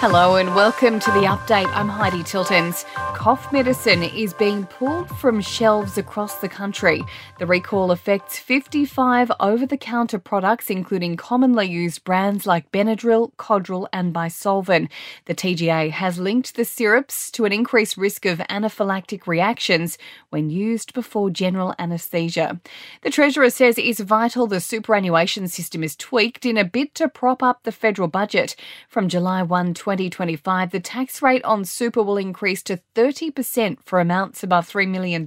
Hello and welcome to the update. I'm Heidi Tiltons. Cough medicine is being pulled from shelves across the country. The recall affects 55 over the counter products, including commonly used brands like Benadryl, Codral, and Bisolvon. The TGA has linked the syrups to an increased risk of anaphylactic reactions when used before general anaesthesia. The Treasurer says it is vital the superannuation system is tweaked in a bid to prop up the federal budget. From July 1, 2025, the tax rate on super will increase to 30% for amounts above $3 million.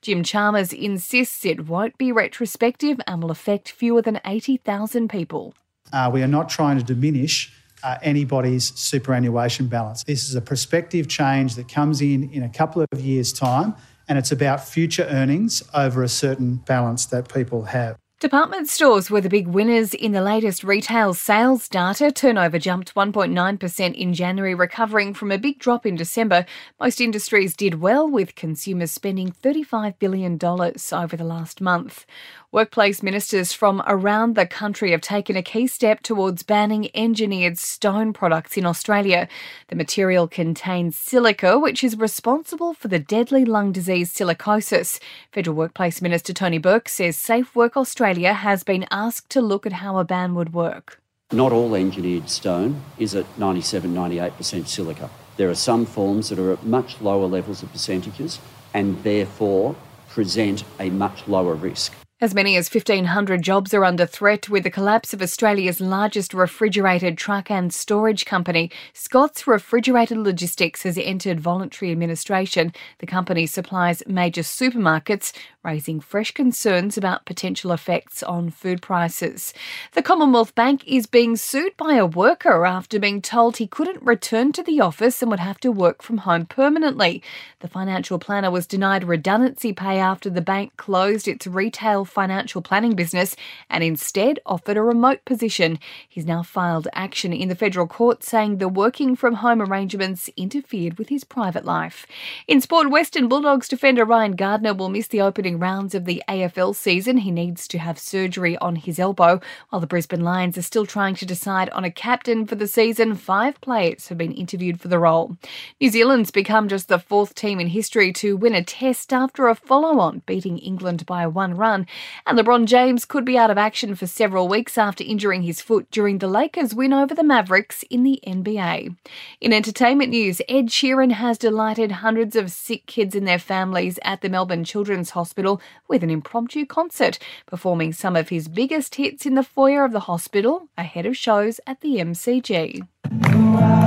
Jim Chalmers insists it won't be retrospective and will affect fewer than 80,000 people. Uh, we are not trying to diminish uh, anybody's superannuation balance. This is a prospective change that comes in in a couple of years' time, and it's about future earnings over a certain balance that people have. Department stores were the big winners in the latest retail sales data. Turnover jumped 1.9% in January, recovering from a big drop in December. Most industries did well, with consumers spending $35 billion over the last month. Workplace ministers from around the country have taken a key step towards banning engineered stone products in Australia. The material contains silica, which is responsible for the deadly lung disease silicosis. Federal Workplace Minister Tony Burke says Safe Work Australia has been asked to look at how a ban would work. Not all engineered stone is at 97 98% silica. There are some forms that are at much lower levels of percentages and therefore present a much lower risk. As many as 1,500 jobs are under threat with the collapse of Australia's largest refrigerated truck and storage company. Scott's Refrigerated Logistics has entered voluntary administration. The company supplies major supermarkets, raising fresh concerns about potential effects on food prices. The Commonwealth Bank is being sued by a worker after being told he couldn't return to the office and would have to work from home permanently. The financial planner was denied redundancy pay after the bank closed its retail financial planning business and instead offered a remote position. He's now filed action in the federal court saying the working from home arrangements interfered with his private life. In sport, Western Bulldogs defender Ryan Gardner will miss the opening rounds of the AFL season. He needs to have surgery on his elbow. While the Brisbane Lions are still trying to decide on a captain for the season, five players have been interviewed for the role. New Zealand's become just the fourth team in history to win a test after a follow on, beating England by one run. And LeBron James could be out of action for several weeks after injuring his foot during the Lakers' win over the Mavericks in the NBA. In entertainment news, Ed Sheeran has delighted hundreds of sick kids and their families at the Melbourne Children's Hospital with an impromptu concert, performing some of his biggest hits in the foyer of the hospital ahead of shows at the MCG.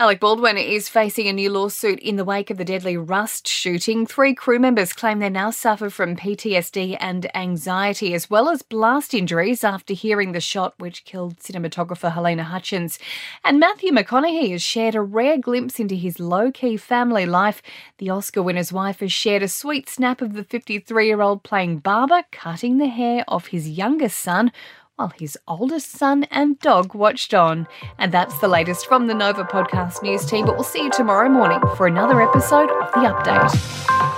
Alec Baldwin is facing a new lawsuit in the wake of the deadly Rust shooting. Three crew members claim they now suffer from PTSD and anxiety, as well as blast injuries after hearing the shot which killed cinematographer Halyna Hutchins. And Matthew McConaughey has shared a rare glimpse into his low key family life. The Oscar winner's wife has shared a sweet snap of the 53 year old playing barber cutting the hair off his youngest son while his oldest son and dog watched on. And that's the latest from the Nova Podcast News team, but we'll see you tomorrow morning for another episode of The Update.